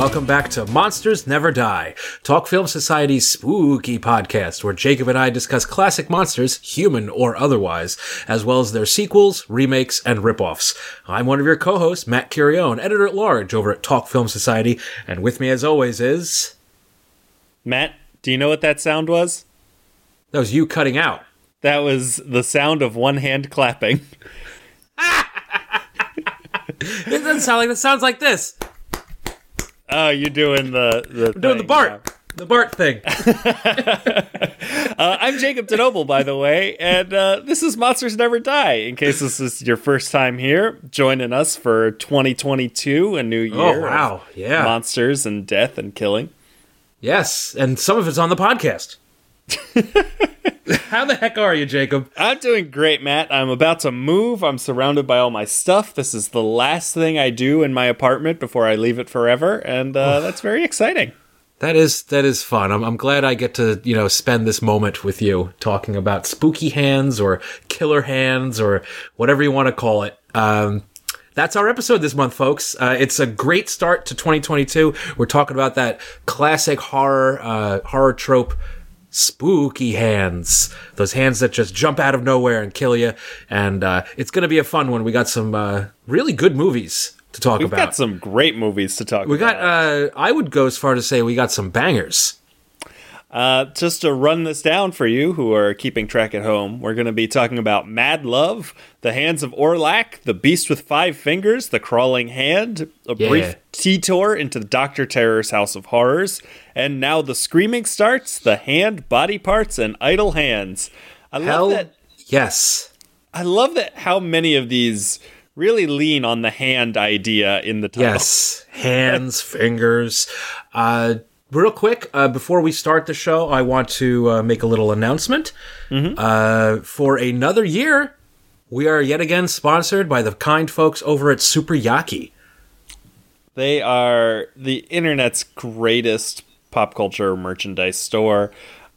Good evening, and welcome back to Monsters Never Die, Talk Film Society's spooky podcast, where Jacob and I discuss classic monsters, human or otherwise, as well as their sequels, remakes, and ripoffs. I'm one of your co-hosts, Matt Curione, editor at large over at Talk Film Society, and with me, as always, is Matt, do you know what that sound was? that was you cutting out. That was the sound of one hand clapping. It doesn't sound like that. Sounds like this. Oh, you're doing the the doing the Bart, the Bart thing. Uh, I'm Jacob DeNobel, by the way, and uh, this is Monsters Never Die. In case this is your first time here, joining us for 2022, a new year. Oh wow, yeah, monsters and death and killing. yes, and some of it's on the podcast. How the heck are you, Jacob? I'm doing great, Matt. I'm about to move. I'm surrounded by all my stuff. This is the last thing I do in my apartment before I leave it forever, and uh, that's very exciting. That is that is fun. I'm I'm glad I get to you know spend this moment with you talking about spooky hands or killer hands or whatever you want to call it. Um, that's our episode this month, folks. Uh, it's a great start to 2022. We're talking about that classic horror uh, horror trope. Spooky hands, those hands that just jump out of nowhere and kill you, and uh, it's going to be a fun one. We got some uh, really good movies to talk about. We've got some great movies to talk we about. We got, uh, I would go as far to say we got some bangers. Uh, just to run this down for you who are keeping track at home, we're going to be talking about Mad Love, The Hands of Orlac, The Beast with Five Fingers, The Crawling Hand, a Yeah. brief detour into the Dr. Terror's House of Horrors, and now the screaming starts, The Hand, Body Parts, and Idle Hands. I Hell love that. yes. I love that how many of these really lean on the hand idea in the title. Yes. Hands, fingers. Uh, real quick, uh, before we start the show, I want to uh, make a little announcement. Uh, for another year, we are yet again sponsored by the kind folks over at Super Yaki. They are the internet's greatest pop culture merchandise store.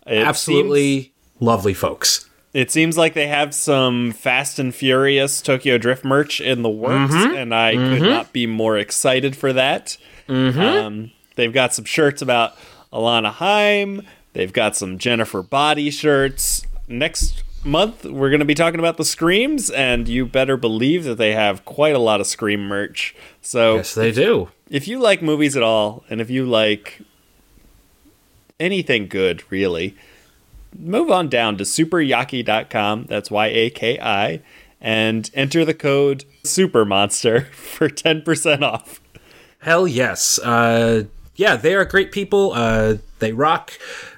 It seems- Absolutely lovely folks. it seems like they have some Fast and Furious Tokyo Drift merch in the works, and I could not be more excited for that. Um, they've got some shirts about Alana Haim. They've got some Jennifer Body shirts. Next month, we're going to be talking about the Screams, and you better believe that they have quite a lot of Scream merch. So Yes, they do. if you like movies at all, and if you like anything good, really, move on down to superyaki.com. That's Y A K I. And enter the code SUPERMONSTER for 10% off. Hell yes. Uh, yeah, they are great people. Uh, they rock.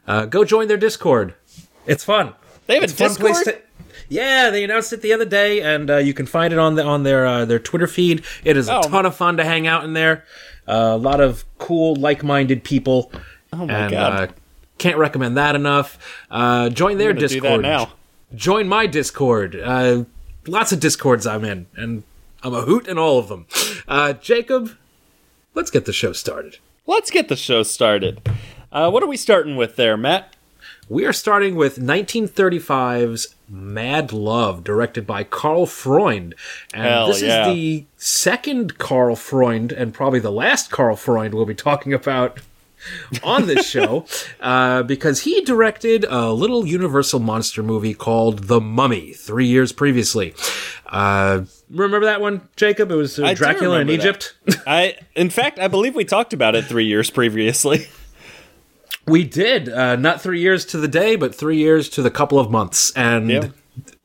Uh, go join their Discord. It's fun. They have a It's a fun Discord? place to. Yeah, they announced it the other day, and uh, you can find it on the on their uh, their Twitter feed. It is a Oh. ton of fun to hang out in there. Uh, a lot of cool, like-minded people. Oh my and, God. Uh, can't recommend that enough. Uh, join their I'm gonna do Discord. that now. Join my Discord. Uh, lots of Discords I'm in, and I'm a hoot in all of them. Uh, Jacob, let's get the show started. Let's get the show started. Uh, what are we starting with there, Matt? We are starting with 1935's Mad Love, directed by Karl Freund. And Hell this yeah. is the second Karl Freund, and probably the last Karl Freund we'll be talking about on this show, uh, because he directed a little Universal monster movie called The Mummy three years previously. Uh, remember that one, Jacob? It was uh, Dracula in that. Egypt. I, in fact, I believe we talked about it three years previously. We did. Uh, not three years to the day, but three years to the couple of months. And Yeah.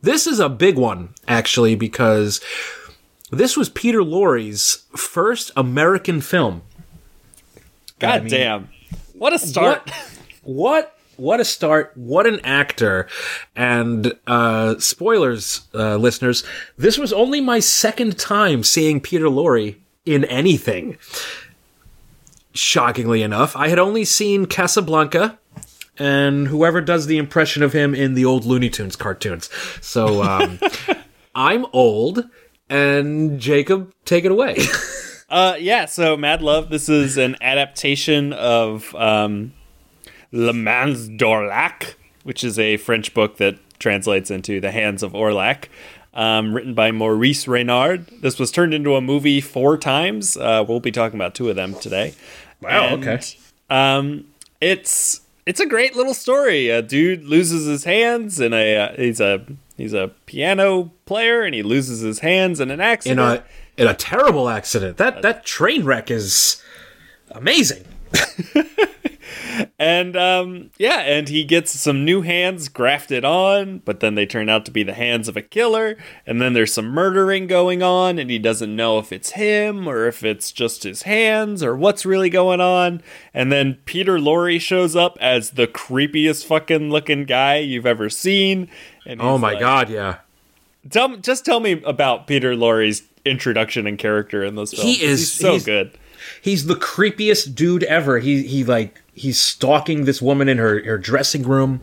this is a big one, actually, because this was Peter Lorre's first American film. God mean- damn. What a start. What? What? What a start. What an actor. And, uh, spoilers, uh, listeners, this was only my second time seeing Peter Lorre in anything. Shockingly enough, I had only seen Casablanca and whoever does the impression of him in the old Looney Tunes cartoons. So, um, I'm old, and Jacob, take it away. Uh, yeah, so Mad Love, this is an adaptation of um, Les Mains d'Orlac, which is a French book that translates into The Hands of Orlac. um, written by Maurice Renard. This was turned into a movie four times. Uh, we'll be talking about two of them today. Wow, And, okay. Um, it's it's a great little story. A dude loses his hands and a uh, he's a he's a piano player and he loses his hands in an In accident. a in a terrible accident. That that train wreck is amazing. And um, yeah, and he gets some new hands grafted on, but then they turn out to be the hands of a killer. And then there's some murdering going on, and he doesn't know if it's him or if it's just his hands or what's really going on. And then Peter Lorre shows up as the creepiest fucking looking guy you've ever seen. And Oh my like- god, yeah. Tell just tell me about Peter Lorre's introduction and character in this film. He is- He's so he's- good. He's the creepiest dude ever. He he like he's stalking this woman in her, her dressing room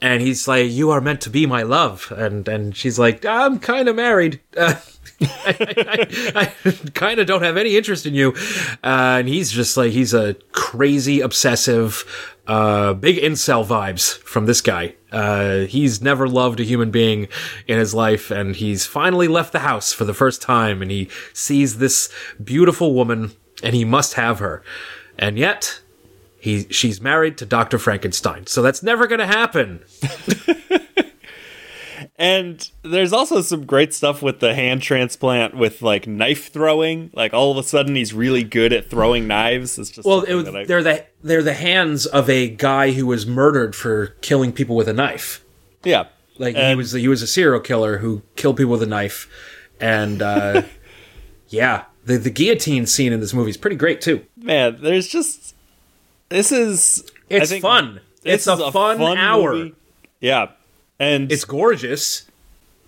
and he's like, You are meant to be my love and and she's like, I'm kinda married. I, I, I kind of don't have any interest in you. Uh, and he's just like, he's a crazy, obsessive, uh, big incel vibes from this guy. Uh, he's never loved a human being in his life, and he's finally left the house for the first time, and he sees this beautiful woman, and he must have her. And yet, he she's married to Dr. Frankenstein, so that's never gonna happen. And there's also some great stuff with the hand transplant with like knife throwing. Like all of a sudden he's really good at throwing knives. It's just Well, it was, I- they're the they're the hands of a guy who was murdered for killing people with a knife. yeah. Like he was he was a serial killer who killed people with a knife, and uh, yeah, the the guillotine scene in this movie is pretty great too. Man, there's just this is It's think fun. It's a, is fun, hour. movie. Yeah. And It's gorgeous.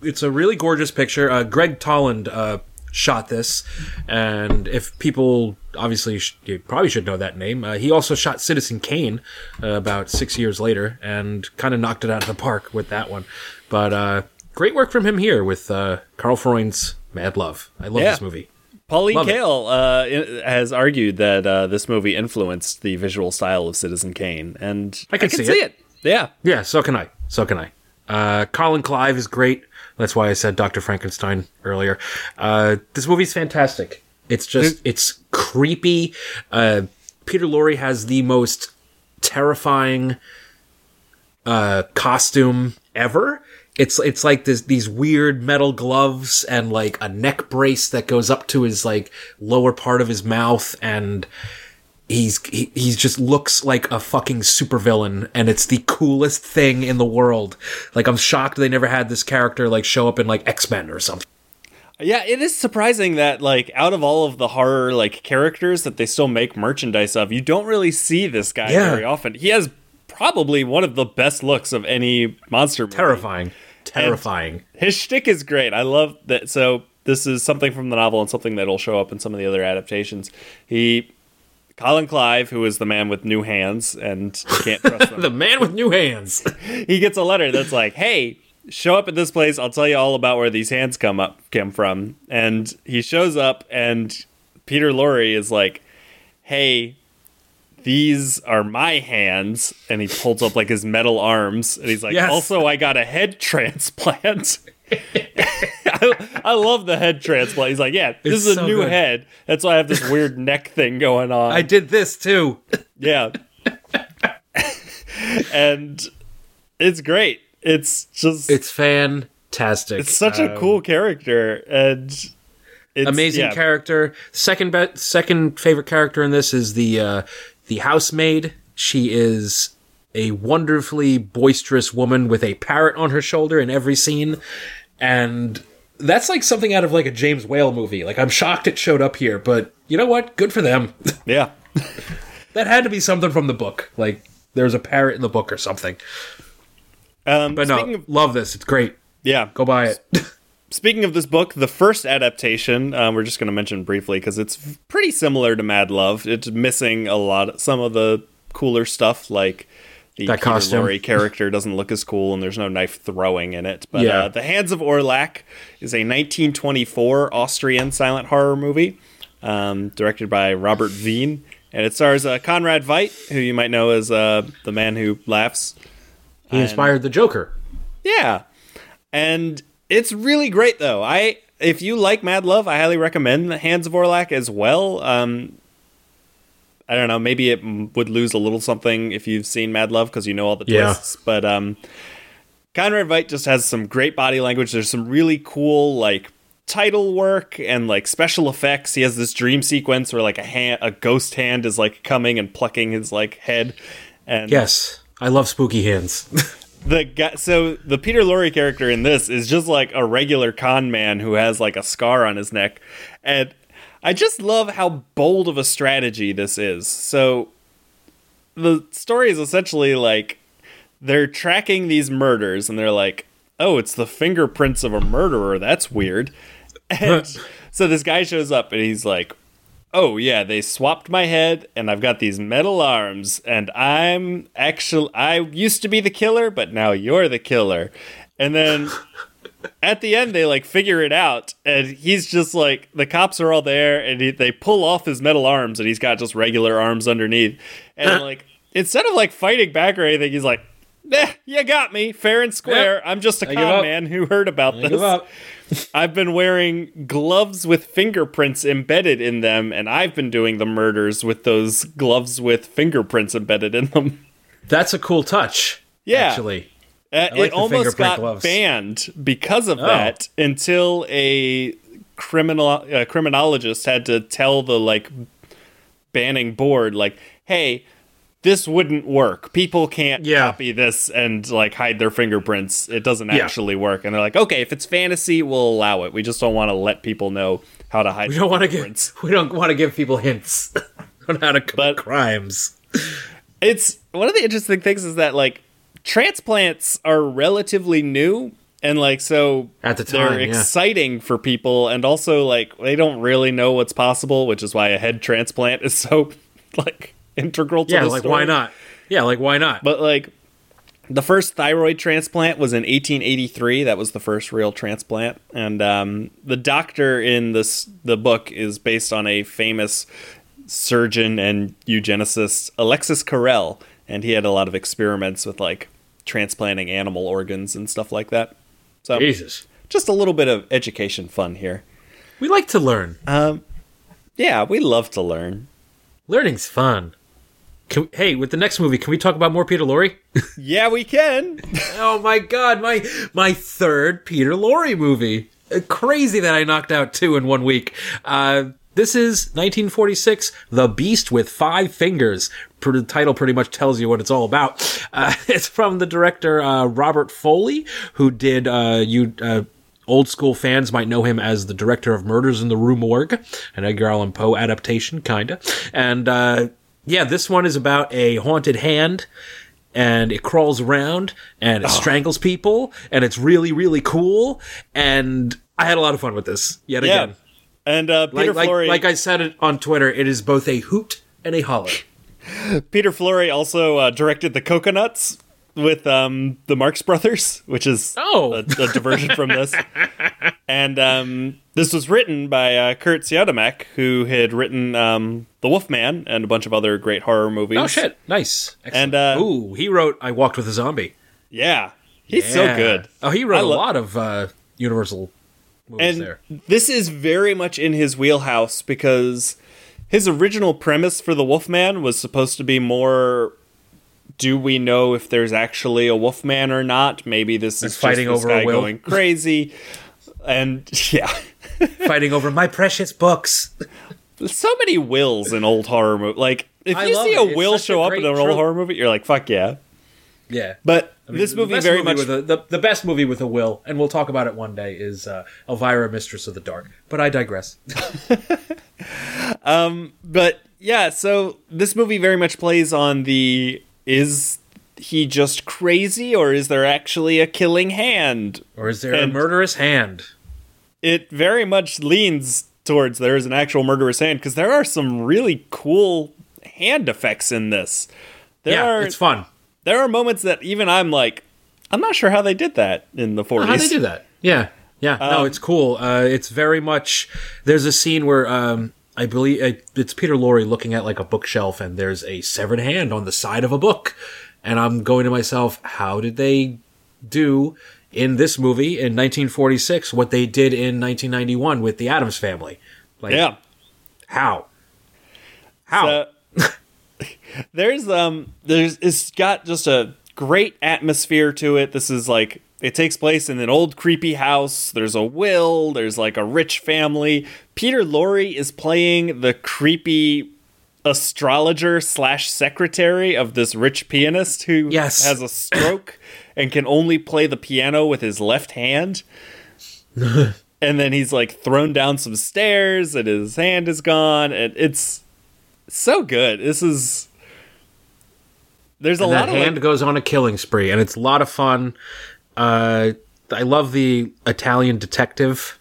It's a really gorgeous picture. Uh, Gregg Toland uh, shot this, and if people obviously sh- you probably should know that name, uh, he also shot Citizen Kane uh, about six years later, and kind of knocked it out of the park with that one. But uh, great work from him here with uh, Karl Freund's Mad Love. I love Yeah. this movie. Pauline Love. Kael uh, has argued that uh, this movie influenced the visual style of Citizen Kane, and I can see it. Yeah, Yeah, so can I. So can I. Uh, Colin Clive is great. That's why I said Dr. Frankenstein earlier. Uh, this movie's fantastic. It's just, it's creepy. Uh, Peter Lorre has the most terrifying uh, costume ever. It's it's like this these weird metal gloves and like a neck brace that goes up to his like lower part of his mouth and he's he, he's just looks like a fucking supervillain and it's the coolest thing in the world. Like I'm shocked they never had this character like show up in like X-Men or something. Yeah, it is surprising that like out of all of the horror like characters that they still make merchandise of, you don't really see this guy Yeah. very often. He has probably one of the best looks of any monster movie. Terrifying. Terrifying. His shtick is great. I love that. So this is something from the novel and something that'll show up in some of the other adaptations. He, Colin Clive, who is the man with new hands and you can't trust them. the man with new hands. he gets a letter that's like, "Hey, show up at this place. I'll tell you all about where these hands come up came from." And he shows up, and Peter Lorre is like, "Hey." These are my hands, and he pulls up like his metal arms, and he's like, Yes. "Also, I got a head transplant." I, I love the head transplant. He's like, "Yeah, this It's is a so new good. head. That's why I have this weird neck thing going on." I did this too. Yeah. and it's great. It's just it's, fantastic. It's such a Um, cool character and it's amazing yeah. character. Second be- second favorite character in this is the uh, the housemaid. She is a wonderfully boisterous woman with a parrot on her shoulder in every scene, and that's like something out of like a James Whale movie. Like I'm shocked it showed up here, but you know what? Good for them. Yeah. that had to be something from the book. Like there's a parrot in the book or something. Um But no, of love this. It's great. yeah. Go buy it. Speaking of this book, the first adaptation, um, we're just going to mention briefly because it's pretty similar to Mad Love. It's missing a lot, of, some of the cooler stuff, like the That Peter costume. Lorre character doesn't look as cool, and there's no knife throwing in it. But Yeah. uh, The Hands of Orlac is a 1924 Austrian silent horror movie um, directed by Robert Wiene, and it stars uh, Conrad Veidt, who you might know as uh, the man who laughs. he inspired the Joker. Yeah. And It's really great though. I if you like Mad Love, I highly recommend the Hands of Orlac as well. Um, I don't know, maybe it would lose a little something if you've seen Mad Love because you know all the Yeah. twists. But um, Conrad Veidt just has some great body language. There's some really cool like title work and like special effects. He has this dream sequence where like a hand, a ghost hand is like coming and plucking his like head. And Yes, I love spooky hands. the guy, so the Peter Lorre character in this is just like a regular con man who has like a scar on his neck, and I just love how bold of a strategy this is. So the story is essentially like they're tracking these murders, and they're like, "Oh, it's the fingerprints of a murderer. That's weird." And so this guy shows up, and he's like, oh yeah they swapped my head and i've got these metal arms and i'm actually i used to be the killer but now you're the killer and then at the end they like figure it out and he's just like the cops are all there and he, they pull off his metal arms and he's got just regular arms underneath and like instead of like fighting back or anything he's like eh, you got me fair and square Yep. i'm just a give con man who heard about I this. I've been wearing gloves with fingerprints embedded in them, and I've been doing the murders with those gloves with fingerprints embedded in them. That's a cool touch. Yeah. actually. Uh, like it almost got gloves. banned because of Oh. that until a criminal uh, criminologist had to tell the like banning board, like, "Hey, this wouldn't work. People can't Yeah. copy this and like hide their fingerprints. It doesn't Yeah. actually work." And they're like, "Okay, if it's fantasy, we'll allow it. We just don't want to let people know how to hide." We don't want to give we don't want to give people hints on how to commit But- crimes. it's one of the interesting things is that like transplants are relatively new and like so At the time, they're yeah. exciting for people and also like they don't really know what's possible which is why a head transplant is so like integral to Yeah, the like story. why not? Yeah, like why not? but like the first thyroid transplant was in 1883 that was the first real transplant and um, the doctor in this the book is based on a famous surgeon and eugenicist alexis carrel and he had a lot of experiments with like transplanting animal organs and stuff like that so Jesus, just a little bit of education fun here we like to learn. yeah we love to learn Learning's fun. Can, hey, with the next movie, can we talk about more Peter Lorre? yeah we can oh my god, my my third Peter Lorre movie. Uh, Crazy that I knocked out two in one week. Uh, this is 1946, The Beast with Five Fingers. The title pretty much tells you what it's all about. Uh, it's from the director uh, Robert Florey, who did uh, you. Uh, Old school fans might know him as the director of Murders in the Rue Morgue, an Edgar Allan Poe adaptation, kinda. And uh, yeah, this one is about a haunted hand and it crawls around and it strangles people and it's really really cool and I had a lot of fun with this yet yeah again. And uh, peter Like, like, like I said it on Twitter, it is both a hoot and a holler. Peter Florey also uh, directed the Cocoanuts with um, the Marx Brothers, which is Oh. a, a diversion from this. And um, this was written by uh, Curt Siodmak, who had written um, The Wolfman and a bunch of other great horror movies. Oh shit, nice. And, uh, ooh, he wrote I Walked with a Zombie. Yeah, he's so good. Oh, he wrote I a lo- lot of uh, Universal movies and there. this is very much in his wheelhouse because his original premise for the Wolfman was supposed to be more do we know if there's actually a Wolfman or not? Maybe this is fighting just this over a guy will. going crazy. And yeah, Fighting over my precious books. so many wills in old horror movie. Like if I you see a It's will show up in an old trope. horror movie, you're like, fuck yeah. Yeah. But I mean, this movie very movie much with a, the, the best movie with a will, and we'll talk about it one day, is uh, Elvira, Mistress of the Dark. But I digress. but yeah, so this movie very much plays on the is he just crazy or is there actually a killing hand? Or is there And- a murderous hand? It very much leans towards there is an actual murderous hand because there are some really cool hand effects in this. There yeah, are it's fun. There are moments that even I'm like, I'm not sure how they did that in the 40s. How they do that? Yeah, yeah. no, Um, it's cool. Uh, it's very much. There's a scene where um, I believe it's Peter Lorre looking at like a bookshelf, and there's a severed hand on the side of a book, and I'm going to myself, how did they do in this movie in 1946 what they did in 1991 with the Addams family. Like, Yeah. how? How? So, there's um there's it's got just a great atmosphere to it. This is like it takes place in an old creepy house. There's a will, there's like a rich family. Peter Lorre is playing the creepy astrologer slash secretary of this rich pianist who Yes. has a stroke and can only play the piano with his left hand. and then he's like thrown down some stairs and his hand is gone and it's so good. This is there's a And lot that of hand like, goes on a killing spree, and it's a lot of fun. Uh, I love the Italian detective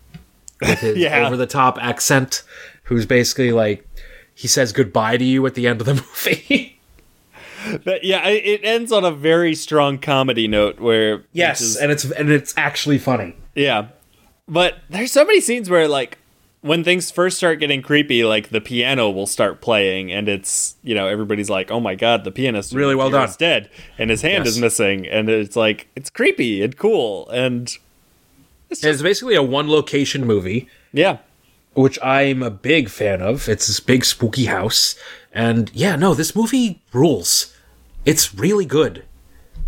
with his Yeah. over the top accent, who's basically like he says goodbye to you at the end of the movie. but yeah, it it ends on a very strong comedy note where yes, is- and it's and it's actually funny. Yeah. But there's so many scenes where like when things first start getting creepy, like the piano will start playing and it's you know, everybody's like, Oh my god, the pianist Really well is done. dead and his hand Yes. is missing and it's like it's creepy and cool and It's basically a one location movie, yeah. which I'm a big fan of. It's this big spooky house, and yeah, no, this movie rules. It's really good.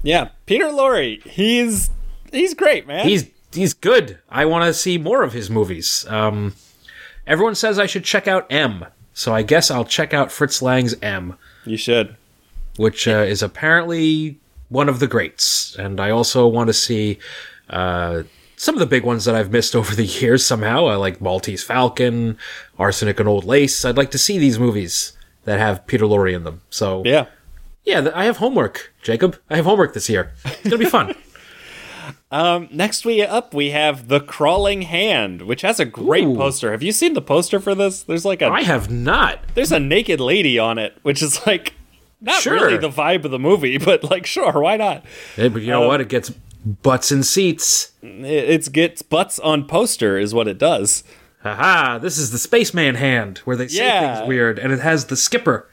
Yeah. Peter Lorre, he's he's great, man. He's he's good. I want to see more of his movies. Um, everyone says I should check out M, so I guess I'll check out Fritz Lang's M, you should. which uh, is apparently one of the greats. And I also want to see uh, some of the big ones that I've missed over the years. Somehow, I like Maltese Falcon, Arsenic and Old Lace. I'd like to see these movies that have Peter Lorre in them. So Yeah. yeah, I have homework, Jacob. I have homework this year. It's gonna be fun. Um, next we up we have The Crawling Hand, which has a great Ooh. poster. Have you seen the poster for this? There's like a I have not. there's a naked lady on it, which is like not Sure. really the vibe of the movie, but like sure, why not? Hey, but you know Uh, what? It gets butts in seats. It it's gets butts on poster is what it does. Haha, this is the spaceman hand where they say Yeah. things weird, and it has the skipper.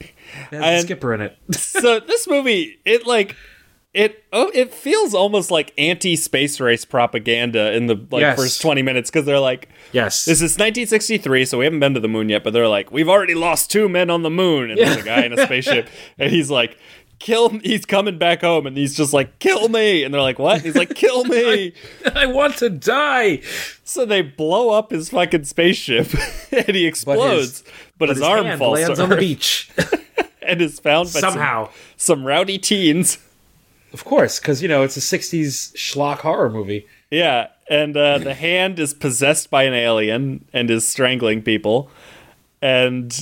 It has the skipper in it. so this movie, it like it oh, it feels almost like anti-space race propaganda in the like Yes. first 20 minutes because they're like yes. This is 1963, so we haven't been to the moon yet, but they're like, we've already lost two men on the moon. And there's a guy in a spaceship, and he's like, kill me. He's coming back home, and he's just like, kill me. And they're like, what? He's like, kill me. I want to die. so they blow up his fucking spaceship, and he explodes, but his, But arm hand falls lands on the beach. and is found by some- Somehow. some rowdy teens. Of course, because, you know, it's a 60s schlock horror movie. Yeah, and uh, the hand is possessed by an alien and is strangling people. And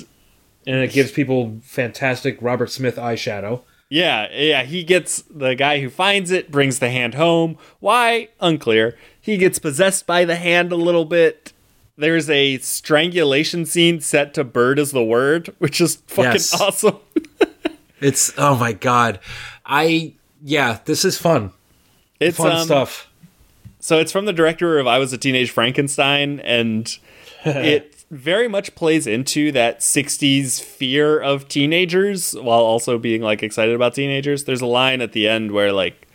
And it gives people fantastic Robert Smith eyeshadow. Yeah, yeah, he gets the guy who finds it brings the hand home. Why? Unclear. He gets possessed by the hand a little bit. There's a strangulation scene set to bird is the word, which is fucking Yes. awesome. It's, oh my god. I, yeah, this is fun. It's Fun um, stuff. So it's from the director of I Was a Teenage Frankenstein, and it very much plays into that 60s fear of teenagers while also being like excited about teenagers. There's a line at the end where like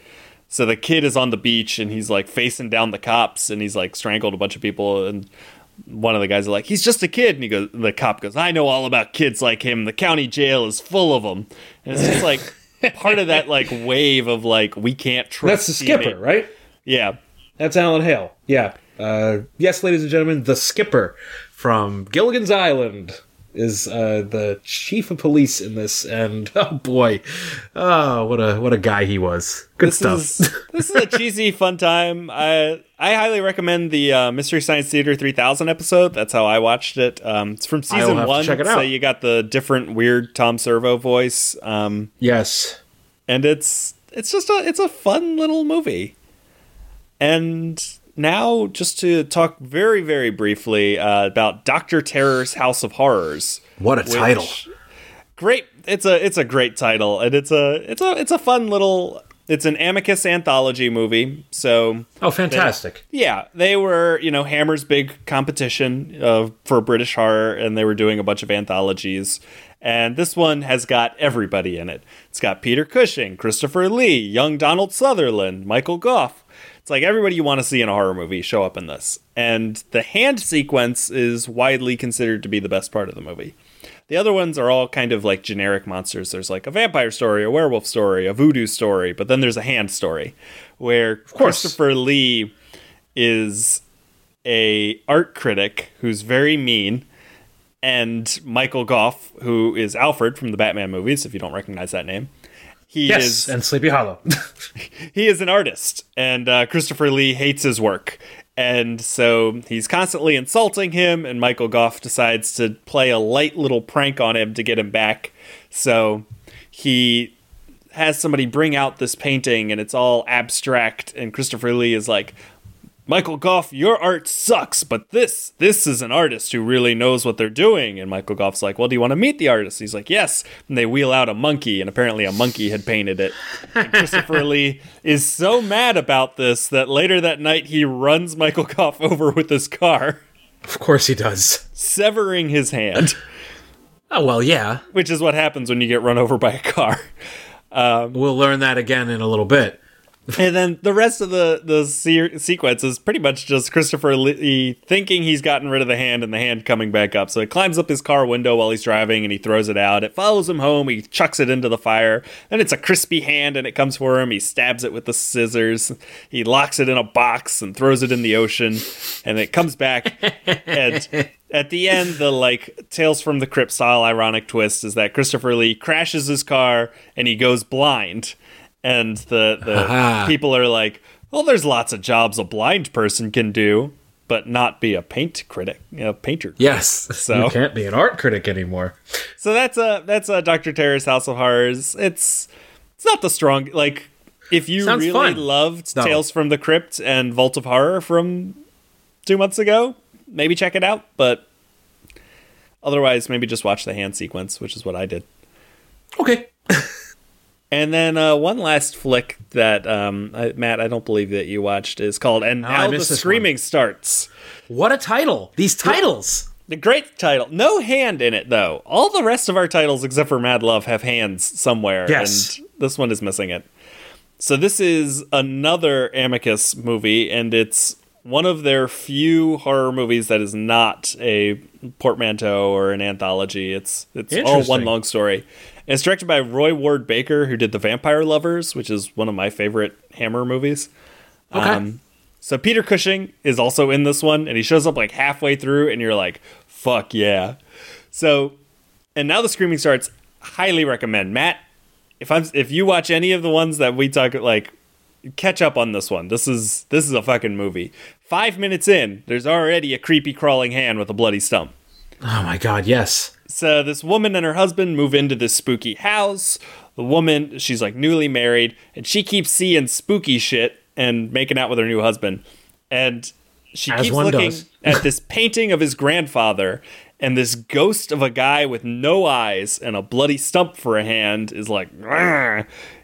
so the kid is on the beach and he's like facing down the cops and he's like strangled a bunch of people and one of the guys are like he's just a kid and he goes the cop goes I know all about kids like him the county jail is full of them and it's just like part of that like wave of like we can't trust That's the skipper, teenage- right? yeah That's Alan Hale. Yeah. Uh, yes, ladies and gentlemen, the skipper from Gilligan's Island is uh, the chief of police in this, and oh boy, oh what a what a guy he was. Good this stuff. is this is a cheesy fun time. I I highly recommend the uh, Mystery Science Theater 3000 episode. That's how I watched it. Um, it's from season one, check it out. so you got the different weird Tom Servo voice, um, yes. and it's it's just a it's a fun little movie. And now, just to talk very very briefly uh, about Doctor Terror's House of Horrors. What a which- title. Great. It's a it's a great title, and it's a it's a it's a fun little. It's an Amicus anthology movie, so Oh, fantastic. yeah, they were you know Hammer's big competition uh, for British horror, and they were doing a bunch of anthologies. And this one has got everybody in it. It's got Peter Cushing, Christopher Lee, young Donald Sutherland, Michael Gough. It's like everybody you want to see in a horror movie show up in this. And the hand sequence is widely considered to be the best part of the movie. The other ones are all kind of like generic monsters. There's like a vampire story, a werewolf story, a voodoo story, but then there's a hand story where. Christopher Lee is a art critic who's very mean and Michael Gough, who is Alfred from the Batman movies, if you don't recognize that name. He Yes, is and Sleepy Hollow. he is an artist, and uh, Christopher Lee hates his work. And so he's constantly insulting him, and Michael Gough decides to play a light little prank on him to get him back. So he has somebody bring out this painting, and it's all abstract, and Christopher Lee is like, Michael Gough, your art sucks, but this this is an artist who really knows what they're doing. And Michael Gough's like, Well, do you want to meet the artist? He's like, Yes. And they wheel out a monkey, and apparently a monkey had painted it. And Christopher Lee is so mad about this that later that night he runs Michael Goff over with his car, of course he does. severing his hand, Oh well, yeah. which is what happens when you get run over by a car. We'll learn that again in a little bit. And then the rest of the the se- sequence is pretty much just Christopher Lee thinking he's gotten rid of the hand and the hand coming back up. So he climbs up his car window while he's driving and he throws it out. It follows him home. He chucks it into the fire. Then it's a crispy hand and it comes for him. He stabs it with the scissors. He locks it in a box and throws it in the ocean. And it comes back. and at the end, the like Tales from the Crypt style ironic twist is that Christopher Lee crashes his car and he goes blind. And the, the Aha. people are like, well, there's lots of jobs a blind person can do, but not be a paint critic, a painter. Yes. So- you can't be an art critic anymore. So that's a that's a Doctor Terror's House of Horrors. It's it's not the strong like if you Sounds really fun. loved No. Tales from the Crypt and Vault of Horror from two months ago, maybe check it out. But otherwise, maybe just watch the hand sequence, which is what I did. Okay. And then uh, one last flick that um, I, Matt, I don't believe that you watched is called "And Oh, Now the Screaming Starts." What a title! These titles. The great title. No hand in it though. All the rest of our titles except for Mad Love have hands somewhere Yes. and this one is missing it. So this is another Amicus movie and it's one of their few horror movies that is not a portmanteau or an anthology. It's it's all one long story. And it's directed by Roy Ward Baker who did The Vampire Lovers, which is one of my favorite Hammer movies. Okay. Um, so Peter Cushing is also in this one, and he shows up like halfway through, and you're like, "Fuck yeah!" So, and now the screaming starts. Highly recommend Matt. If I'm if you watch any of the ones that we talk like, catch up on this one. This is this is a fucking movie. Five minutes in, there's already a creepy crawling hand with a bloody stump. Oh my god, yes. So this woman and her husband move into this spooky house. The woman, she's like newly married, and she keeps seeing spooky shit and making out with her new husband. And she As keeps looking at this painting of his grandfather, and this ghost of a guy with no eyes and a bloody stump for a hand is like,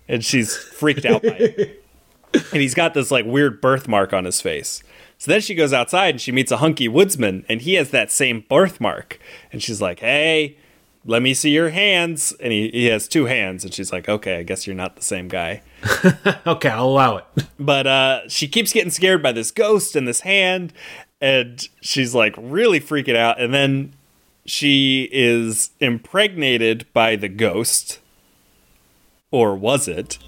and she's freaked out by it. and he's got this like weird birthmark on his face. So then she goes outside and she meets a hunky woodsman, and he has that same birthmark. And she's like, "Hey, let me see your hands." And he, he has two hands, and she's like, "Okay, I guess you're not the same guy." Okay, I'll allow it. But uh, she keeps getting scared by this ghost and this hand, and she's like really freaking out. And then she is impregnated by the ghost, or was it?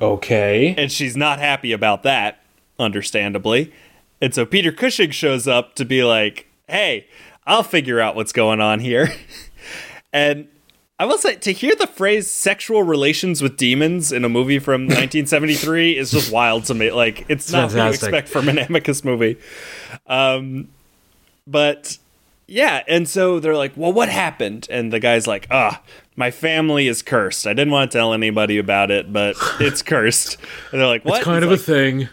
Okay. and she's not happy about that, understandably. And so Peter Cushing shows up to be like, "Hey, I'll figure out what's going on here." and I will say to hear the phrase "sexual relations with demons" in a movie from 1973 is just wild to me. Like it's not what you expect from an Amicus movie. Um, but yeah, and so they're like, "Well, what happened?" And the guy's like, "Ah, my family is cursed. I didn't want to tell anybody about it, but it's cursed." And they're like, "What?" It's kind He's of like, a thing.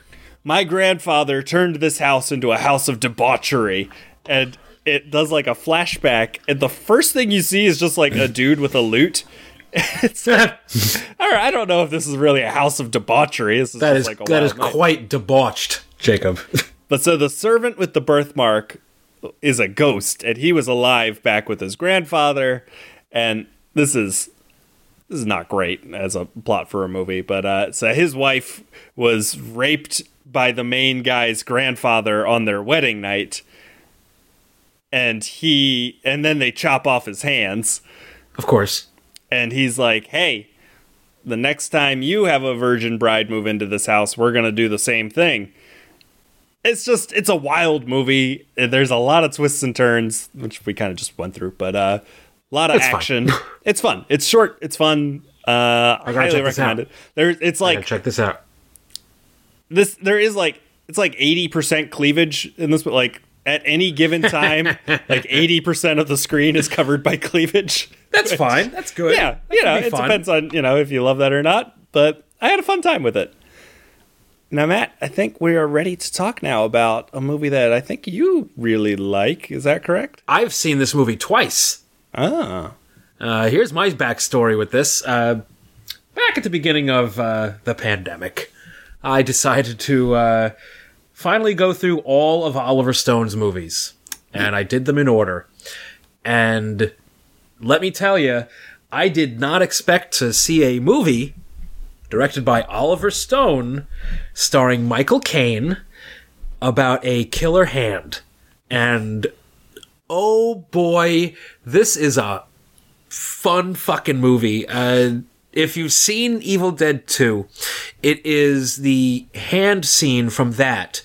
My grandfather turned this house into a house of debauchery and it does like a flashback and the first thing you see is just like a dude with a lute it's I don't know if this is really a house of debauchery. This is That is like a that is quite debauched, Jacob. But so the servant with the birthmark is a ghost, and he was alive back with his grandfather. And this is this is not great as a plot for a movie. But uh, so his wife was raped by the main guy's grandfather on their wedding night. And he and then they chop off his hands Of course. and he's like, "Hey, the next time you have a virgin bride move into this house, we're going to do the same thing." It's just it's a wild movie. There's a lot of twists and turns, which we kind of just went through, but uh a lot of It's fun. action. it's fun. It's short, it's fun. Uh I gotta highly check this recommend out. it. There it's like check this out. This there is like it's like 80% cleavage in this but like at any given time like 80% of the screen is covered by cleavage That's fine. That's good. yeah That you know it fun. depends on you know if you love that or not but i had a fun time with it now matt i think we are ready to talk now about a movie that i think you really like is that correct I've seen this movie twice. ah Uh, here's my backstory with this. Uh, back at the beginning of uh, the pandemic, I decided to uh, finally go through all of Oliver Stone's movies, and I did them in order. And let me tell you, I did not expect to see a movie directed by Oliver Stone, starring Michael Caine, about a killer hand. And oh boy, this is a fun fucking movie. Uh, if you've seen Evil Dead 2, it is the hand scene from that,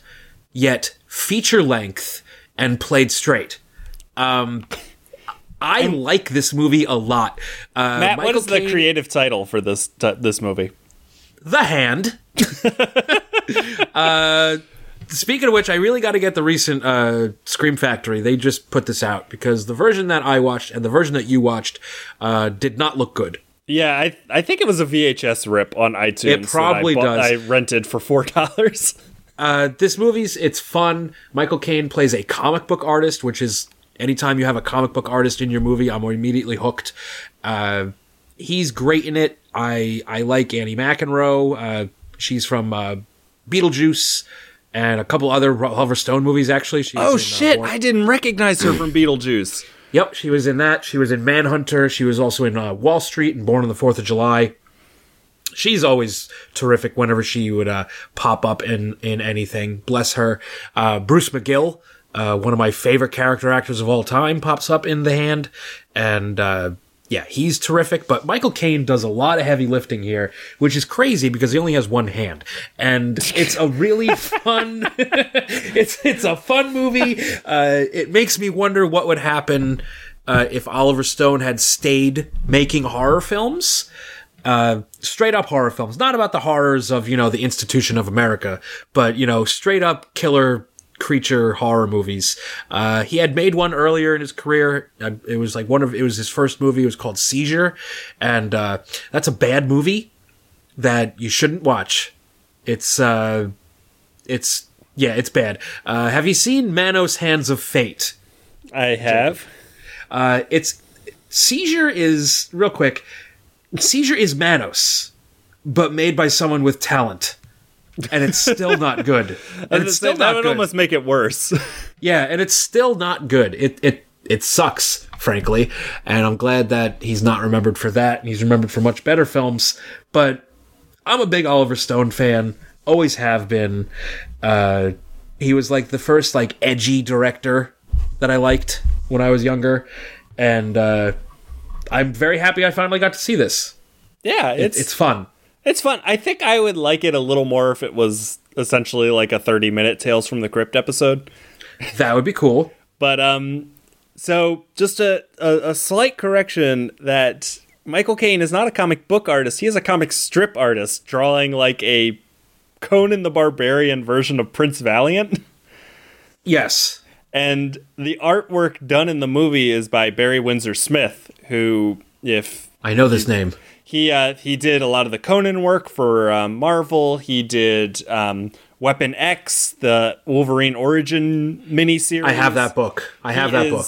yet feature length and played straight. Um, I like this movie a lot. Uh, matt what Michael is the creative title for this t- this movie the hand. uh, speaking of which, I really got to get the recent uh, Scream Factory. They just put this out because the version that I watched and the version that you watched uh, did not look good. Yeah i i think it was a vhs rip on itunes It probably I bought- does. i rented for four dollars Uh, this movie's it's fun. Michael Caine plays a comic book artist, which is anytime you have a comic book artist in your movie, I'm immediately hooked. Uh, he's great in it. I I like Annie McEnroe. Uh, she's from uh, Beetlejuice and a couple other Oliver Stone movies. Actually, she's oh in, uh, shit i didn't recognize her from beetlejuice Yep, she was in that. She was in Manhunter. She was also in uh, Wall Street and Born on the Fourth of July. She's always terrific whenever she would uh, pop up in in anything. Bless her. Uh, Bruce McGill, uh, one of my favorite character actors of all time, pops up in The Hand, and uh, yeah, he's terrific. But Michael Caine does a lot of heavy lifting here, which is crazy because he only has one hand, and it's a really fun. it's it's a fun movie. Uh, it makes me wonder what would happen uh, if Oliver Stone had stayed making horror films. Uh, straight up horror films, not about the horrors of you know the institution of America, but you know straight up killer creature horror movies. Uh, he had made one earlier in his career. Uh, it was like one of it was his first movie. It was called Seizure, and uh, that's a bad movie that you shouldn't watch. It's uh, it's yeah, it's bad. Uh, have you seen Manos Hands of Fate? i have Uh, it's Seizure is real quick. Seizure is Manos, but made by someone with talent, and it's still not good. And it's still that not would good. almost make it worse. Yeah, and it's still not good. It it it sucks, frankly. And I'm glad that he's not remembered for that, and he's remembered for much better films. But I'm a big Oliver Stone fan. Always have been. Uh, he was like the first like edgy director that I liked when I was younger, and uh, I'm very happy I finally got to see this. yeah, It's it's it's fun. It's fun. I think I would like it a little more if it was essentially like a 30 minute Tales from the Crypt episode. That would be cool. But um so just a, a, a slight correction that Michael Caine is not a comic book artist. He is a comic strip artist drawing like a Conan the Barbarian version of Prince Valiant. Yes. And the artwork done in the movie is by Barry Windsor Smith, who, if I know this name. he uh, he did a lot of the Conan work for um, Marvel, he did um, Weapon X, the Wolverine origin miniseries. I have that book. I have He that book.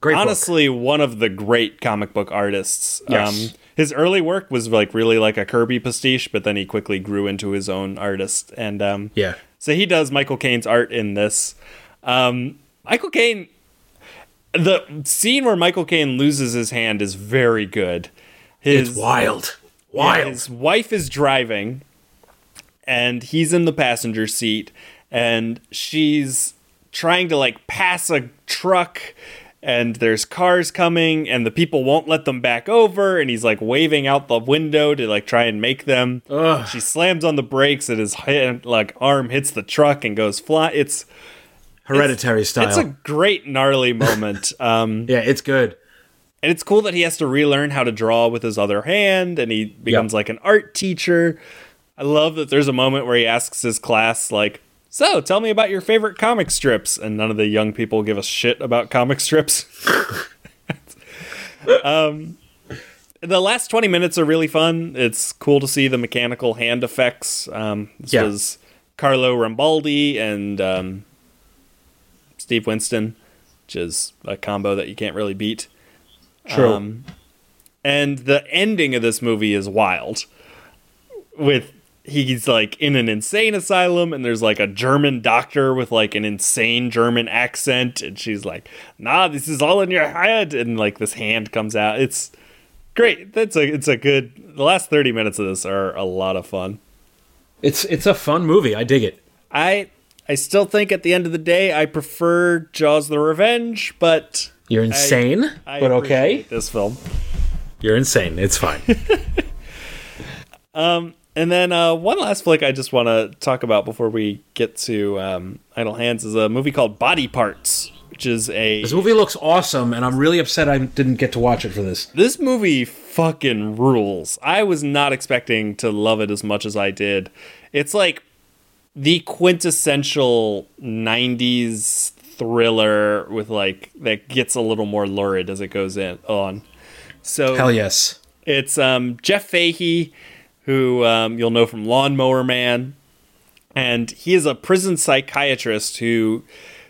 Great book. honestly one of the great comic book artists. Yes. Um, his early work was like really like a Kirby pastiche, but then he quickly grew into his own artist. And um, Yeah. so he does Michael Caine's art in this. Um, Michael Caine, the scene where Michael Caine loses his hand is very good. His, It's wild. yeah, Wild. his wife is driving, and he's in the passenger seat, and she's trying to like pass a truck and there's cars coming and the people won't let them back over and he's like waving out the window to like try and make them Ugh. she slams on the brakes and his hand, like arm hits the truck and goes fly it's Hereditary style. it's a great gnarly moment. Um yeah, it's good. and it's cool that he has to relearn how to draw with his other hand and he becomes like an art teacher. I love that there's a moment where he asks his class like so tell me about your favorite comic strips. And none of the young people give a shit about comic strips. Um the last 20 minutes are really fun. It's cool to see the mechanical hand effects. Um this Yeah. was carlo rambaldi and um steve winston which is a combo that you can't really beat True. um, and the ending of this movie is wild. With he's like in an insane asylum, and there's like a German doctor with like an insane German accent, and she's like, "Nah, this is all in your head," and like this hand comes out. It's great. That's a it's a good. The last thirty minutes of this are a lot of fun. it's it's a fun movie. I dig it. I I still think at the end of the day, I prefer Jaws: The Revenge, but You're insane, I but okay. this film. You're insane. It's fine. And then uh, one last flick I just want to talk about before we get to um, Idle Hands is a movie called Body Parts, which is a this movie looks awesome, and I'm really upset I didn't get to watch it for this. this movie fucking rules. I was not expecting to love it as much as I did. It's like the quintessential 90s thriller with like that gets a little more lurid as it goes in on. So Hell yes. It's um, Jeff Fahey, who um, you'll know from Lawnmower Man, and he is a prison psychiatrist who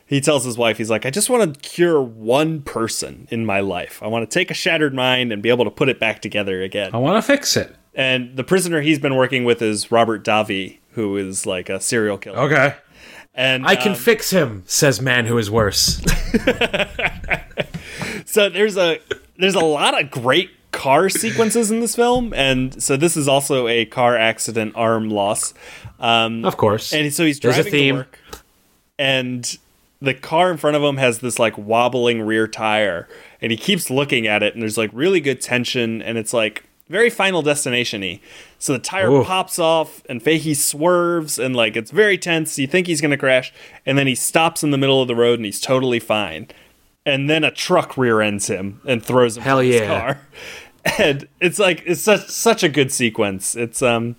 he tells his wife, he's like, I just want to cure one person in my life. I want to take a shattered mind and be able to put it back together again. I want to fix it. And the prisoner he's been working with is Robert Davi, who is like a serial killer. Okay. And I can um, fix him, says man who is worse. so there's a there's a lot of great car sequences in this film, and so this is also a car accident arm loss. Um, of course. and so he's There's a driving theme. to work, and the car in front of him has this like wobbling rear tire, and he keeps looking at it, and there's like really good tension, and it's like very Final Destination-y. So the tire Ooh. pops off, and Fahey swerves, and like it's very tense. You think he's gonna crash, and then he stops in the middle of the road, and he's totally fine. And then a truck rear ends him and throws him Hell yeah. car. And it's like it's such such a good sequence. It's um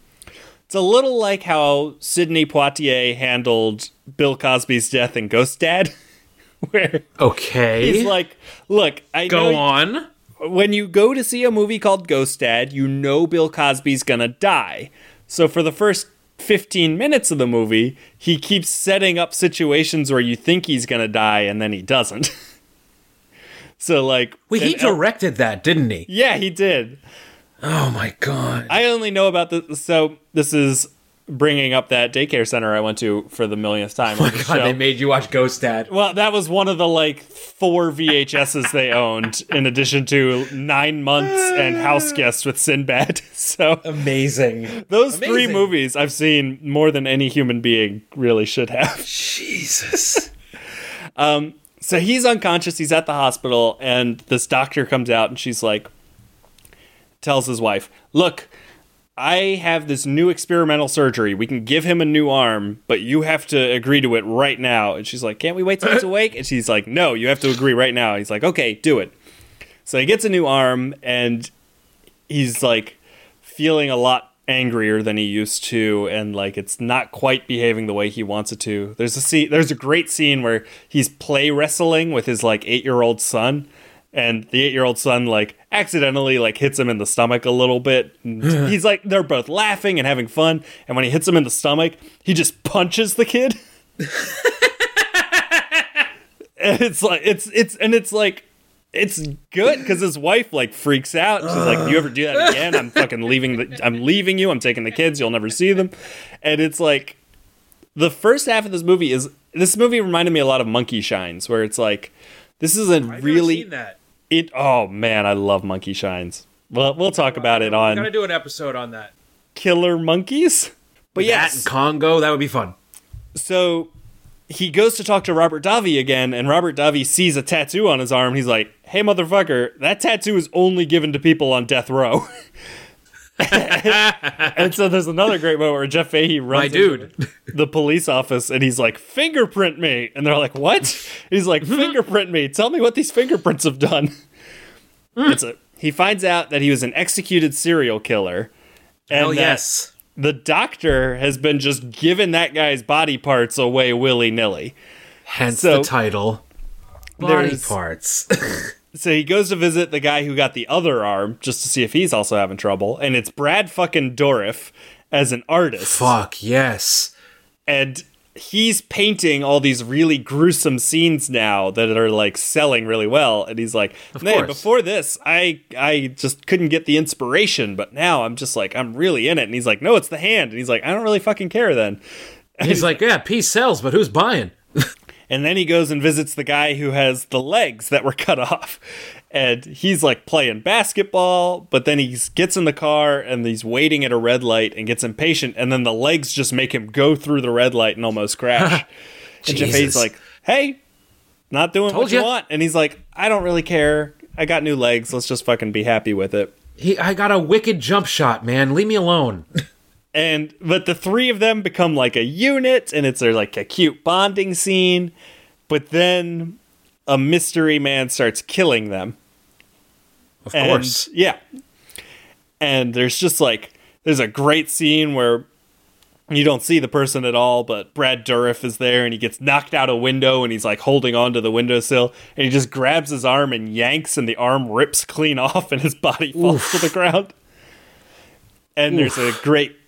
it's a little like how Sidney Poitier handled Bill Cosby's death in Ghost Dad, where okay. he's like, "Look, I Go know on. When you go to see a movie called Ghost Dad, you know Bill Cosby's gonna die. So for the first 15 minutes of the movie, he keeps setting up situations where you think he's gonna die and then he doesn't. so like, Wait, he directed that, didn't he? yeah, he did. Oh my god. I only know about this. So this is bringing up that daycare center I went to for the millionth time. on oh the God, show. they made you watch Ghost Dad. Well, that was one of the like four VHSs they owned, in addition to Nine Months and House Guest with Sinbad. So Amazing. those three movies I've seen more than any human being really should have. Jesus. Um, so he's unconscious. He's at the hospital, and this doctor comes out, and she's like, tells his wife, "Look." I have this new experimental surgery. We can give him a new arm, but you have to agree to it right now. And she's like, Can't we wait till he's awake? And she's like, No, you have to agree right now. He's like, Okay, do it. So he gets a new arm and he's like feeling a lot angrier than he used to and like it's not quite behaving the way he wants it to. There's a scene there's a great scene where he's play wrestling with his like 8-year-old son and the 8-year-old son like accidentally like hits him in the stomach a little bit. And he's like they're both laughing and having fun and when he hits him in the stomach, he just punches the kid. and it's like it's it's and it's like it's good because his wife like freaks out. She's like, if "You ever do that again? I'm fucking leaving. The, I'm leaving you. I'm taking the kids. You'll never see them." And it's like the first half of this movie is this movie reminded me a lot of Monkey Shines, where it's like this is a really that. It. Oh man, I love Monkey Shines. Well, we'll talk about it on We're gonna do an episode on that. Killer Monkeys. But That yes, and Congo, that would be fun. so he goes to talk to Robert Davi again, and Robert Davi sees a tattoo on his arm. He's like, "Hey, motherfucker, that tattoo is only given to people on death row." and so there's another great moment where Jeff Fahey runs My into dude. the police office and he's like, "Fingerprint me," and they're like, "What?" He's like, "Fingerprint me. Tell me what these fingerprints have done." Hmm. It's a, he finds out that he was an executed serial killer. And Hell yes. the doctor has been just giving that guy's body parts away willy nilly. Hence So- the title. Body parts. So he goes to visit the guy who got the other arm just to see if he's also having trouble, and it's Brad fucking Dourif as an artist, Fuck yes. and he's painting all these really gruesome scenes now that are like selling really well. And he's like, "Man, before this, I I just couldn't get the inspiration, but now I'm just like I'm really in it." And he's like, "No, it's the hand," and he's like, "I don't really fucking care then." He's like, yeah, peace sells, but who's buying? And then he goes and visits the guy who has the legs that were cut off. And he's like playing basketball, but then he gets in the car and he's waiting at a red light and gets impatient. And then the legs just make him go through the red light and almost crash. and Fahey's like, hey, not doing Told what you ya. want. And he's like, I don't really care. I got new legs. Let's just fucking be happy with it. He, I got a wicked jump shot, man. Leave me alone. and but the three of them become like a unit and it's a, like a cute bonding scene. But then a mystery man starts killing them. Of and course. yeah. And there's just like there's a great scene where you don't see the person at all but brad dourif is there and he gets knocked out a window and he's like holding onto the windowsill and he just grabs his arm and yanks and the arm rips clean off and his body falls to the ground. And there's a great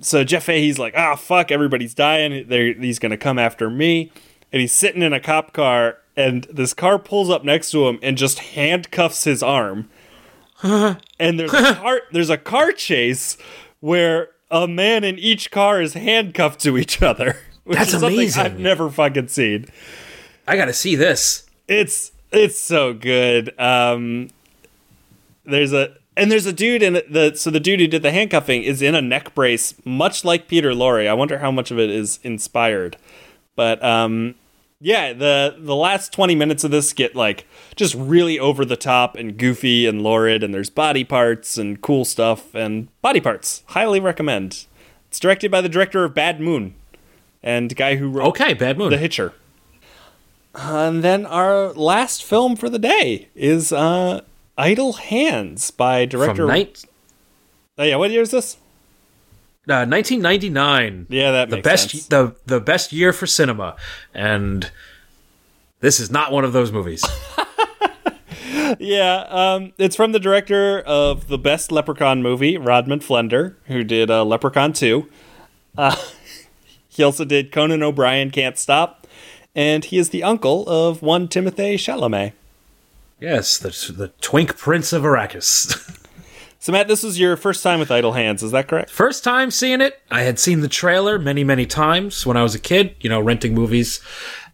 so Jeff Fahey's like, ah, fuck, everybody's dying. They're, he's gonna come after me, and he's sitting in a cop car, and this car pulls up next to him and just handcuffs his arm. and there's a car, there's a car chase where a man in each car is handcuffed to each other. Which That's is something amazing. I've never fucking seen. I got to see this. It's it's so good. Um, there's a and there's a dude in the so the dude who did the handcuffing is in a neck brace, much like Peter Lorre. I wonder how much of it is inspired. But um, yeah, the the last twenty minutes of this get like just really over the top and goofy and lurid, and there's body parts and cool stuff and body parts. Highly recommend. It's directed by the director of Bad Moon and guy who wrote Okay, Bad Moon. the Hitcher. And then our last film for the day is uh, Idle Hands by director. From night, oh, yeah, what year is this? uh, 1999. Yeah, that the best sense. the the best year for cinema, and this is not one of those movies. Yeah, um, it's from the director of the best Leprechaun movie, Rodman Flender, who did uh, Leprechaun 2. Uh, he also did Conan O'Brien Can't Stop, and he is the uncle of one Timothée Chalamet. Yes, the the twink prince of Arrakis. So, Matt, this was your first time with Idle Hands, is that correct? First time seeing it, I had seen the trailer many, many times when I was a kid, you know, renting movies,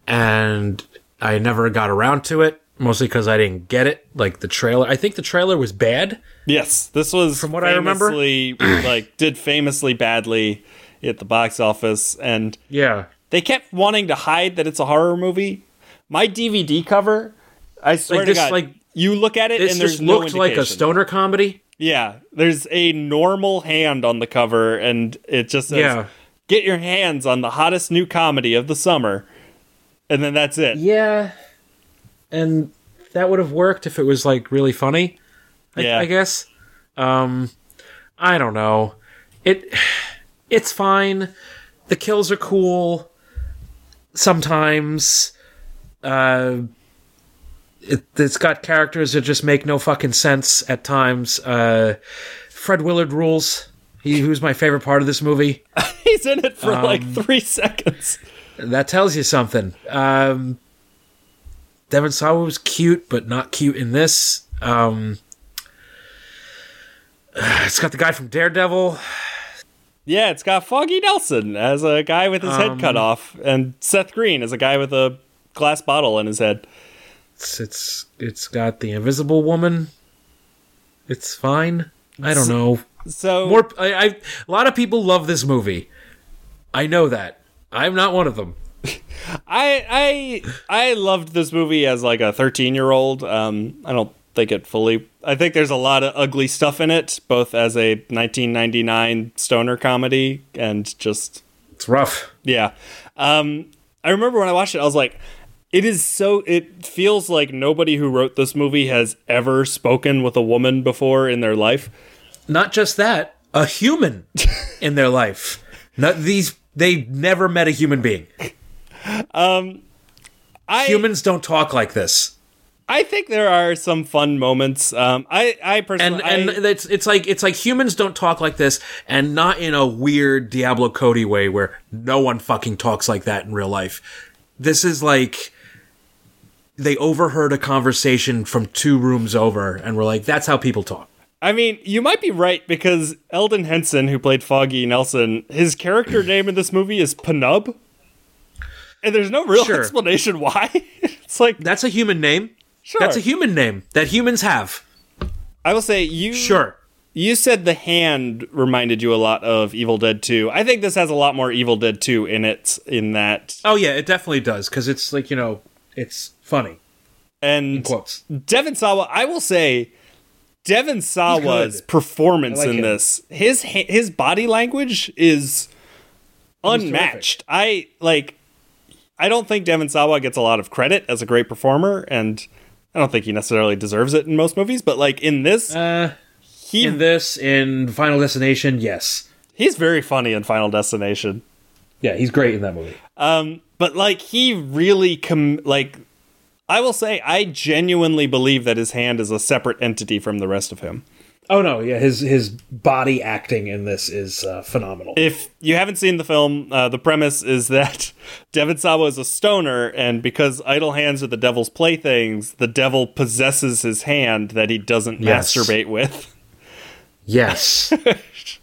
and I never got around to it, mostly because I didn't get it. Like the trailer, I think the trailer was bad. Yes, this was From what I remember? like did famously badly at the box office, and Yeah. they kept wanting to hide that it's a horror movie. My DVD cover, I swear Like to this, God, like- you look at it and there's just no looked like a stoner comedy. Yeah, there's a normal hand on the cover, and it just says, Yeah. "Get your hands on the hottest new comedy of the summer," and then that's it. Yeah. And that would have worked if it was like really funny. I, Yeah. I guess. Um I don't know. It it's fine. The kills are cool. Sometimes uh it, it's got characters that just make no fucking sense at times. Uh Fred Willard rules. He who's my favorite part of this movie. He's in it for like Um, three seconds. That tells you something. Um, Devon Sawa was cute, but not cute in this. Um, it's got the guy from Daredevil. Yeah, it's got Foggy Nelson as a guy with his head Um, cut off, and Seth Green as a guy with a glass bottle in his head. It's it's it's got the Invisible Woman. It's fine. I don't know. So More, I, I, a lot of people love this movie. I know that. I'm not one of them. I I I loved this movie as like a 13 year old. Um, I don't think it fully. I think there's a lot of ugly stuff in it, both as a 1999 stoner comedy and just It's rough. yeah. Um, I remember when I watched it, I was like, it is so. It feels like nobody who wrote this movie has ever spoken with a woman before in their life. Not just that, a human in their life. Not these. They never met a human being. I Humans don't talk like this. I think there are some fun moments. Um, I I and personally and I- it's it's like it's like humans don't talk like this, and not in a weird Diablo Cody way where no one fucking talks like that in real life. This is like they overheard a conversation from two rooms over, and we're like, "That's how people talk." I mean, you might be right because Elden Henson, who played Foggy Nelson, his character name in this movie is Pnub. And there's no real Sure. explanation why. it's like, That's a human name. sure. That's a human name that humans have. I will say you Sure. you said the hand reminded you a lot of Evil Dead 2. I think this has a lot more Evil Dead 2 in it in that Oh yeah, it definitely does because it's like you know, it's funny. and Quotes. Devon Sawa, I will say Devon Sawa's performance like in him. this, his his body language is unmatched. I like I don't think Devon Sawa gets a lot of credit as a great performer and I don't think he necessarily deserves it in most movies, but like in this, Uh, he in this, in Final Destination, yes, he's very funny in Final Destination. yeah, he's great in that movie. Um, but like he really com like I will say I genuinely believe that his hand is a separate entity from the rest of him. Oh no, yeah, his his body acting in this is uh, phenomenal. If you haven't seen the film, uh, the premise is that Devon Sawa is a stoner, and because idle hands are the devil's playthings, the devil possesses his hand that he doesn't Yes. masturbate with. yes,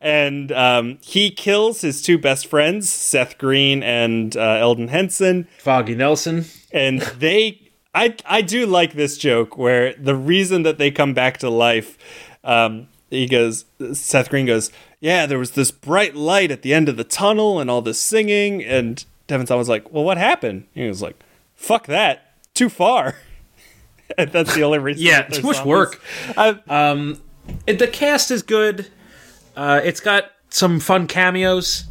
And um, he kills his two best friends, Seth Green and uh, Elden Henson, Foggy Nelson. and they I I do like this joke where the reason that they come back to life um he goes Seth Green goes yeah there was this bright light at the end of the tunnel and all this singing and Devon Sawa was like well what happened he was like fuck that too far and that's the only reason Yeah, that they're too much zombies. work. I- It- the cast is good. Uh, it's got some fun cameos.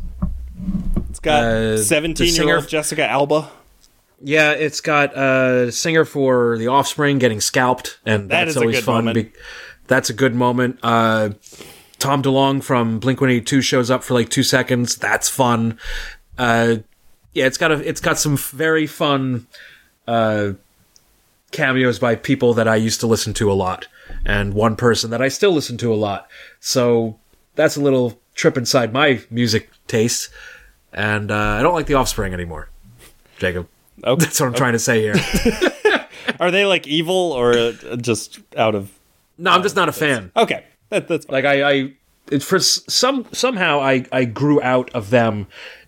it's got Uh, 17 year singer- old Jessica Alba Yeah, it's got a singer for The Offspring getting scalped, and That that's always fun. be- that's a good moment. Uh, Tom DeLonge from Blink One Eighty Two shows up for like two seconds. That's fun. Uh, yeah, it's got a it's got some very fun uh, cameos by people that I used to listen to a lot, and one person that I still listen to a lot. So that's a little trip inside my music taste, and uh, I don't like The Offspring anymore. Jacob. okay. That's what I'm trying to say here. are they like evil or uh, just out of No, I'm just not a fan. okay that, that's fine. Like I, I it, for some somehow I I grew out of them,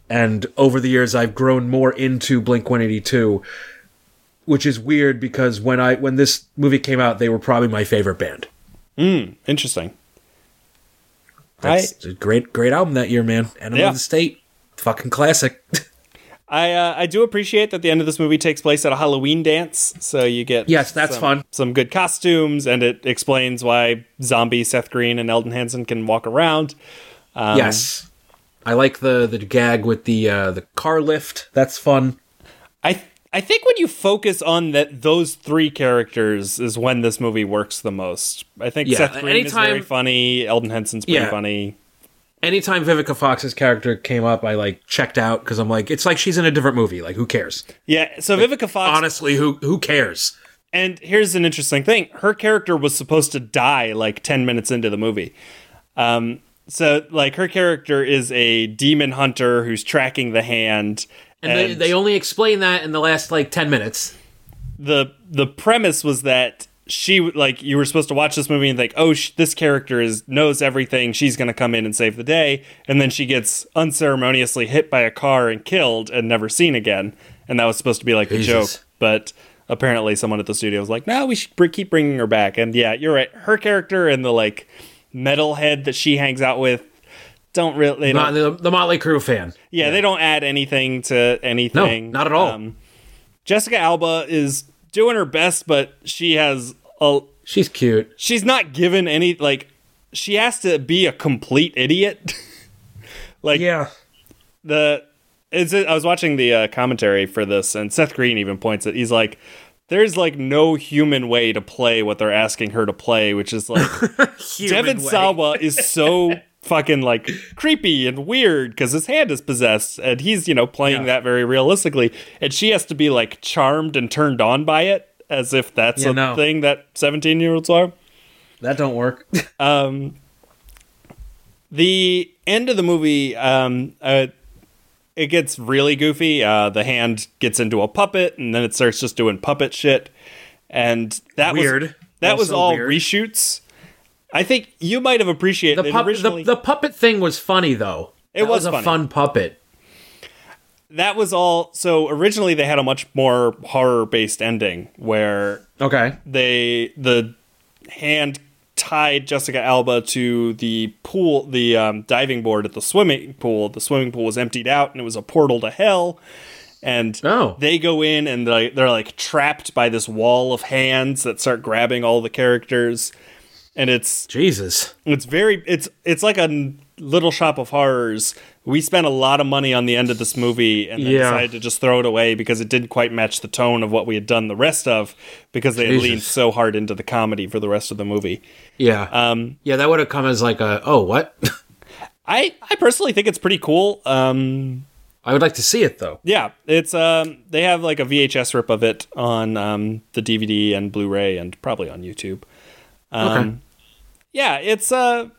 and over the years I've grown more into Blink 182, which is weird because when I when this movie came out, they were probably my favorite band. Hmm, interesting That's a great great album that year, man. Enemy Yeah. of the State, fucking classic. I uh, I do appreciate that the end of this movie takes place at a Halloween dance, so you get Yes, that's some, fun. Some good costumes, and it explains why zombie Seth Green and Elden Henson can walk around. Um, yes, I like the the gag with the uh, the car lift. That's fun. I I think when you focus on that those three characters is when this movie works the most. I think Yeah, Seth Green is very funny. Elden Henson's pretty Yeah. funny. anytime Vivica Fox's character came up, I like checked out because I'm like, it's like she's in a different movie. Like, who cares? Yeah, so Vivica Fox Honestly, who who cares? And here's an interesting thing: her character was supposed to die like ten minutes into the movie. Um, so like her character is a demon hunter who's tracking the hand, And, they, they only explain that in the last like ten minutes. the the premise was that she like you were supposed to watch this movie and think, oh, sh- this character is knows everything. She's gonna come in and save the day, and then she gets unceremoniously hit by a car and killed and never seen again. And that was supposed to be like the Jesus. joke, but apparently someone at the studio was like, no, we should keep bringing her back. And yeah, you're right. Her character and the like metalhead that she hangs out with don't really Not don't, the, the Motley Crue fan. yeah, they don't add anything to anything. Um, not at all. Jessica Alba is doing her best, but she has a She's cute. she's not given any like she has to be a complete idiot. like Yeah. the it's I was watching the uh, commentary for this, and Seth Green even points it. He's like, "There's like no human way to play what they're asking her to play, which is like Devon Sawa is so fucking like creepy and weird because his hand is possessed, and he's you know playing Yeah. that very realistically, and she has to be like charmed and turned on by it as if that's Yeah, a no. thing that 17 year olds are. That don't work. Um, the end of the movie, um, uh, it gets really goofy. Uh, the hand gets into a puppet, and then it starts just doing puppet shit. And that was Weird. that was all weird. reshoots. I think you might have appreciated the, pup- originally. the, the puppet thing was funny though. It That was a funny. fun puppet. that was all. So originally they had a much more horror based ending where Okay. they the hand tied Jessica Alba to the pool, the um, diving board at the swimming pool. The swimming pool was emptied out, and it was a portal to hell. And Oh. they go in, and they're, they're like trapped by this wall of hands that start grabbing all the characters. And it's Jesus. it's very it's it's like a little shop of horrors. We spent a lot of money on the end of this movie and then Yeah. decided to just throw it away because it didn't quite match the tone of what we had done the rest of because they had leaned so hard into the comedy for the rest of the movie. Yeah. Um, yeah, that would have come as like a oh what? I I personally think it's pretty cool. Um, I would like to see it though. yeah, it's um, they have like a VHS rip of it on um, the DVD and Blu-ray and probably on YouTube. Um, Okay. Yeah, it's uh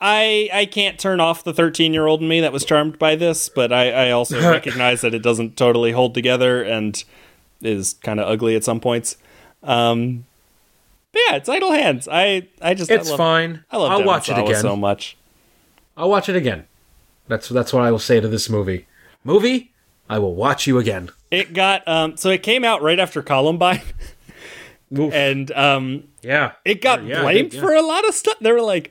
I I can't turn off the 13 year old in me that was charmed by this, but I, I also recognize that it doesn't totally hold together and is kind of ugly at some points. Um, but yeah, it's Idle Hands. I I just It's I love, fine. I love I'll Devon watch it Sawa again. so much. I'll watch it again. That's that's what I will say to this movie. Movie, I will watch you again. It got um so it came out right after Columbine, Oof. and um yeah. it got Yeah, blamed yeah. for a lot of stuff. They were like,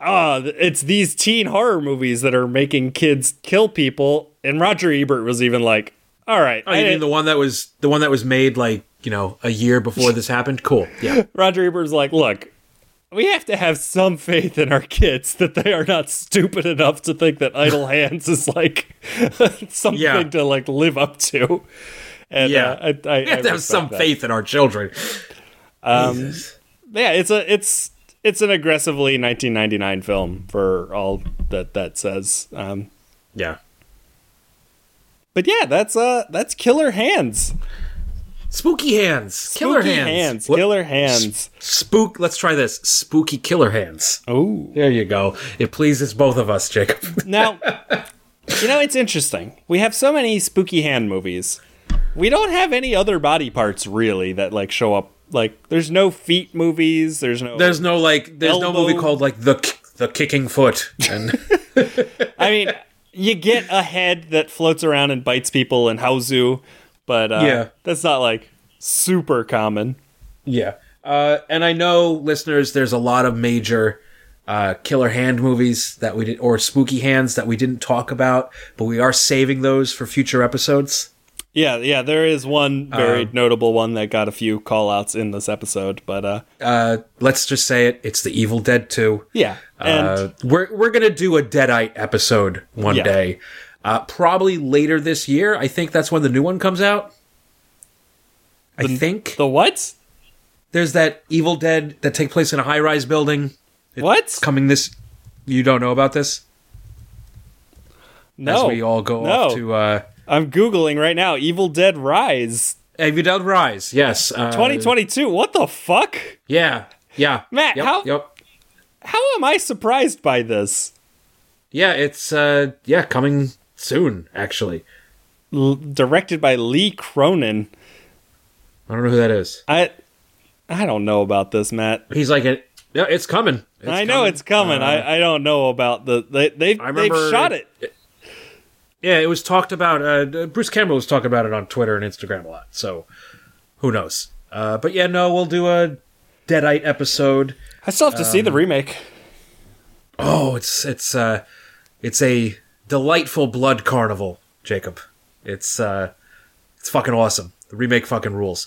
"Ah, it's these teen horror movies that are making kids kill people." And Roger Ebert was even like, "All right, Oh, you I- mean the one that was the one that was made like you know a year before this happened? Cool. Yeah. Roger Ebert's like, look." We have to have some faith in our kids that they are not stupid enough to think that Idle Hands is like something Yeah. to like live up to. And Yeah. uh, I, I, We have to have some faith in our children. Um, yeah, it's a it's it's an aggressively 1999 film for all that that says. Um, Yeah. but yeah, that's uh that's Killer Hands. Spooky hands. Killer Spooky hands. hands. Killer hands. Spook. Let's try this. Spooky killer hands. Oh. There you go. It pleases both of us, Jacob. Now, you know it's interesting. We have so many spooky hand movies. We don't have any other body parts really that like show up. Like there's no feet movies. There's no. There's no like. There's no movie called like the the kicking foot. And I mean, you get a head that floats around and bites people in Hausu, but uh, Yeah. that's not like super common. yeah. Uh, and I know listeners, there's a lot of major uh, killer hand movies that we did, or spooky hands that we didn't talk about, but we are saving those for future episodes. Yeah, yeah, there is one very Um, notable one that got a few call outs in this episode, but uh Uh, let's just say it. It's the Evil Dead 2. yeah. And uh, we're we're gonna do a Deadite episode one Yeah. day, uh, probably later this year. I think that's when the new one comes out. I think the what? there's that Evil Dead that take place in a high rise building What? coming this. You don't know about this? No. As we all go no. off to uh, I'm googling right now. Evil Dead Rise Evil Dead Rise. Yes, uh, 2022. What the fuck? Yeah, yeah, Matt, Yep, how- Yep. How am I surprised by this? Yeah, it's uh, yeah coming soon. Actually, L- directed by Lee Cronin. I don't know who that is. I I don't know about this, Matt. He's like, it. Yeah, it's coming. It's I know coming. it's coming. Uh, I, I don't know about the they they've, I they've shot it. Yeah, it was talked about. Uh, Bruce Campbell was talking about it on Twitter and Instagram a lot. So who knows? Uh, but yeah, no, we'll do a Deadite episode. I still have to see the remake. Oh, it's it's uh it's a delightful blood carnival, Jacob. It's uh it's fucking awesome. The remake fucking rules.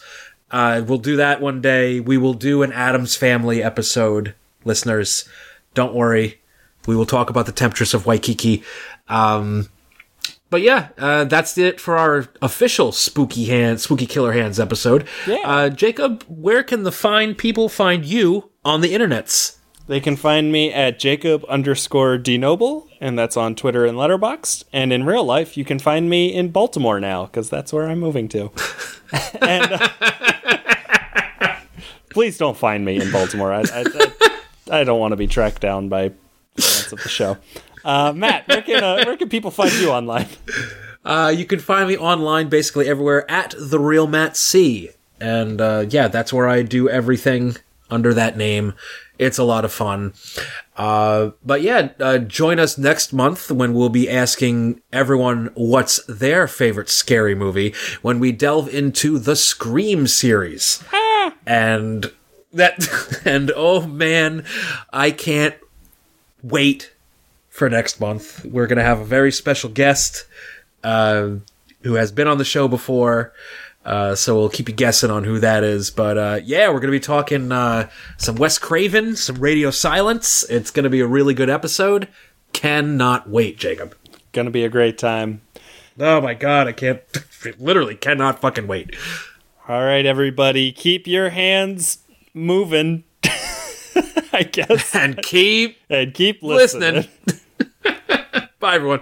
Uh we'll do that one day. We will do an Addams Family episode, listeners. Don't worry. We will talk about the Temptress of Waikiki. Um but yeah, uh, that's it for our official spooky hand, spooky killer hands episode. Yeah. Uh, Jacob, where can the fine people find you on the internets? They can find me at Jacob underscore DeNobel, and that's on Twitter and Letterboxd. And in real life, you can find me in Baltimore now, because that's where I'm moving to. and uh, please don't find me in Baltimore. I, I, I, I don't want to be tracked down by fans of the show. Uh, Matt, where can uh, where can people find you online? Uh, you can find me online basically everywhere at the real Matt C. And uh, yeah, that's where I do everything under that name. It's a lot of fun. Uh, but yeah, uh, join us next month when we'll be asking everyone what's their favorite scary movie when we delve into the Scream series. and that, and oh man, I can't wait for next month. We're going to have a very special guest uh, who has been on the show before. Uh, so we'll keep you guessing on who that is. But uh, yeah, we're going to be talking uh, some Wes Craven, some Radio Silence. It's going to be a really good episode. Cannot wait, Jacob. Gonna be a great time. Oh my god, I can't. Literally cannot fucking wait. All right, everybody, keep your hands moving. I guess, And keep and keep listening. listening. Bye, everyone.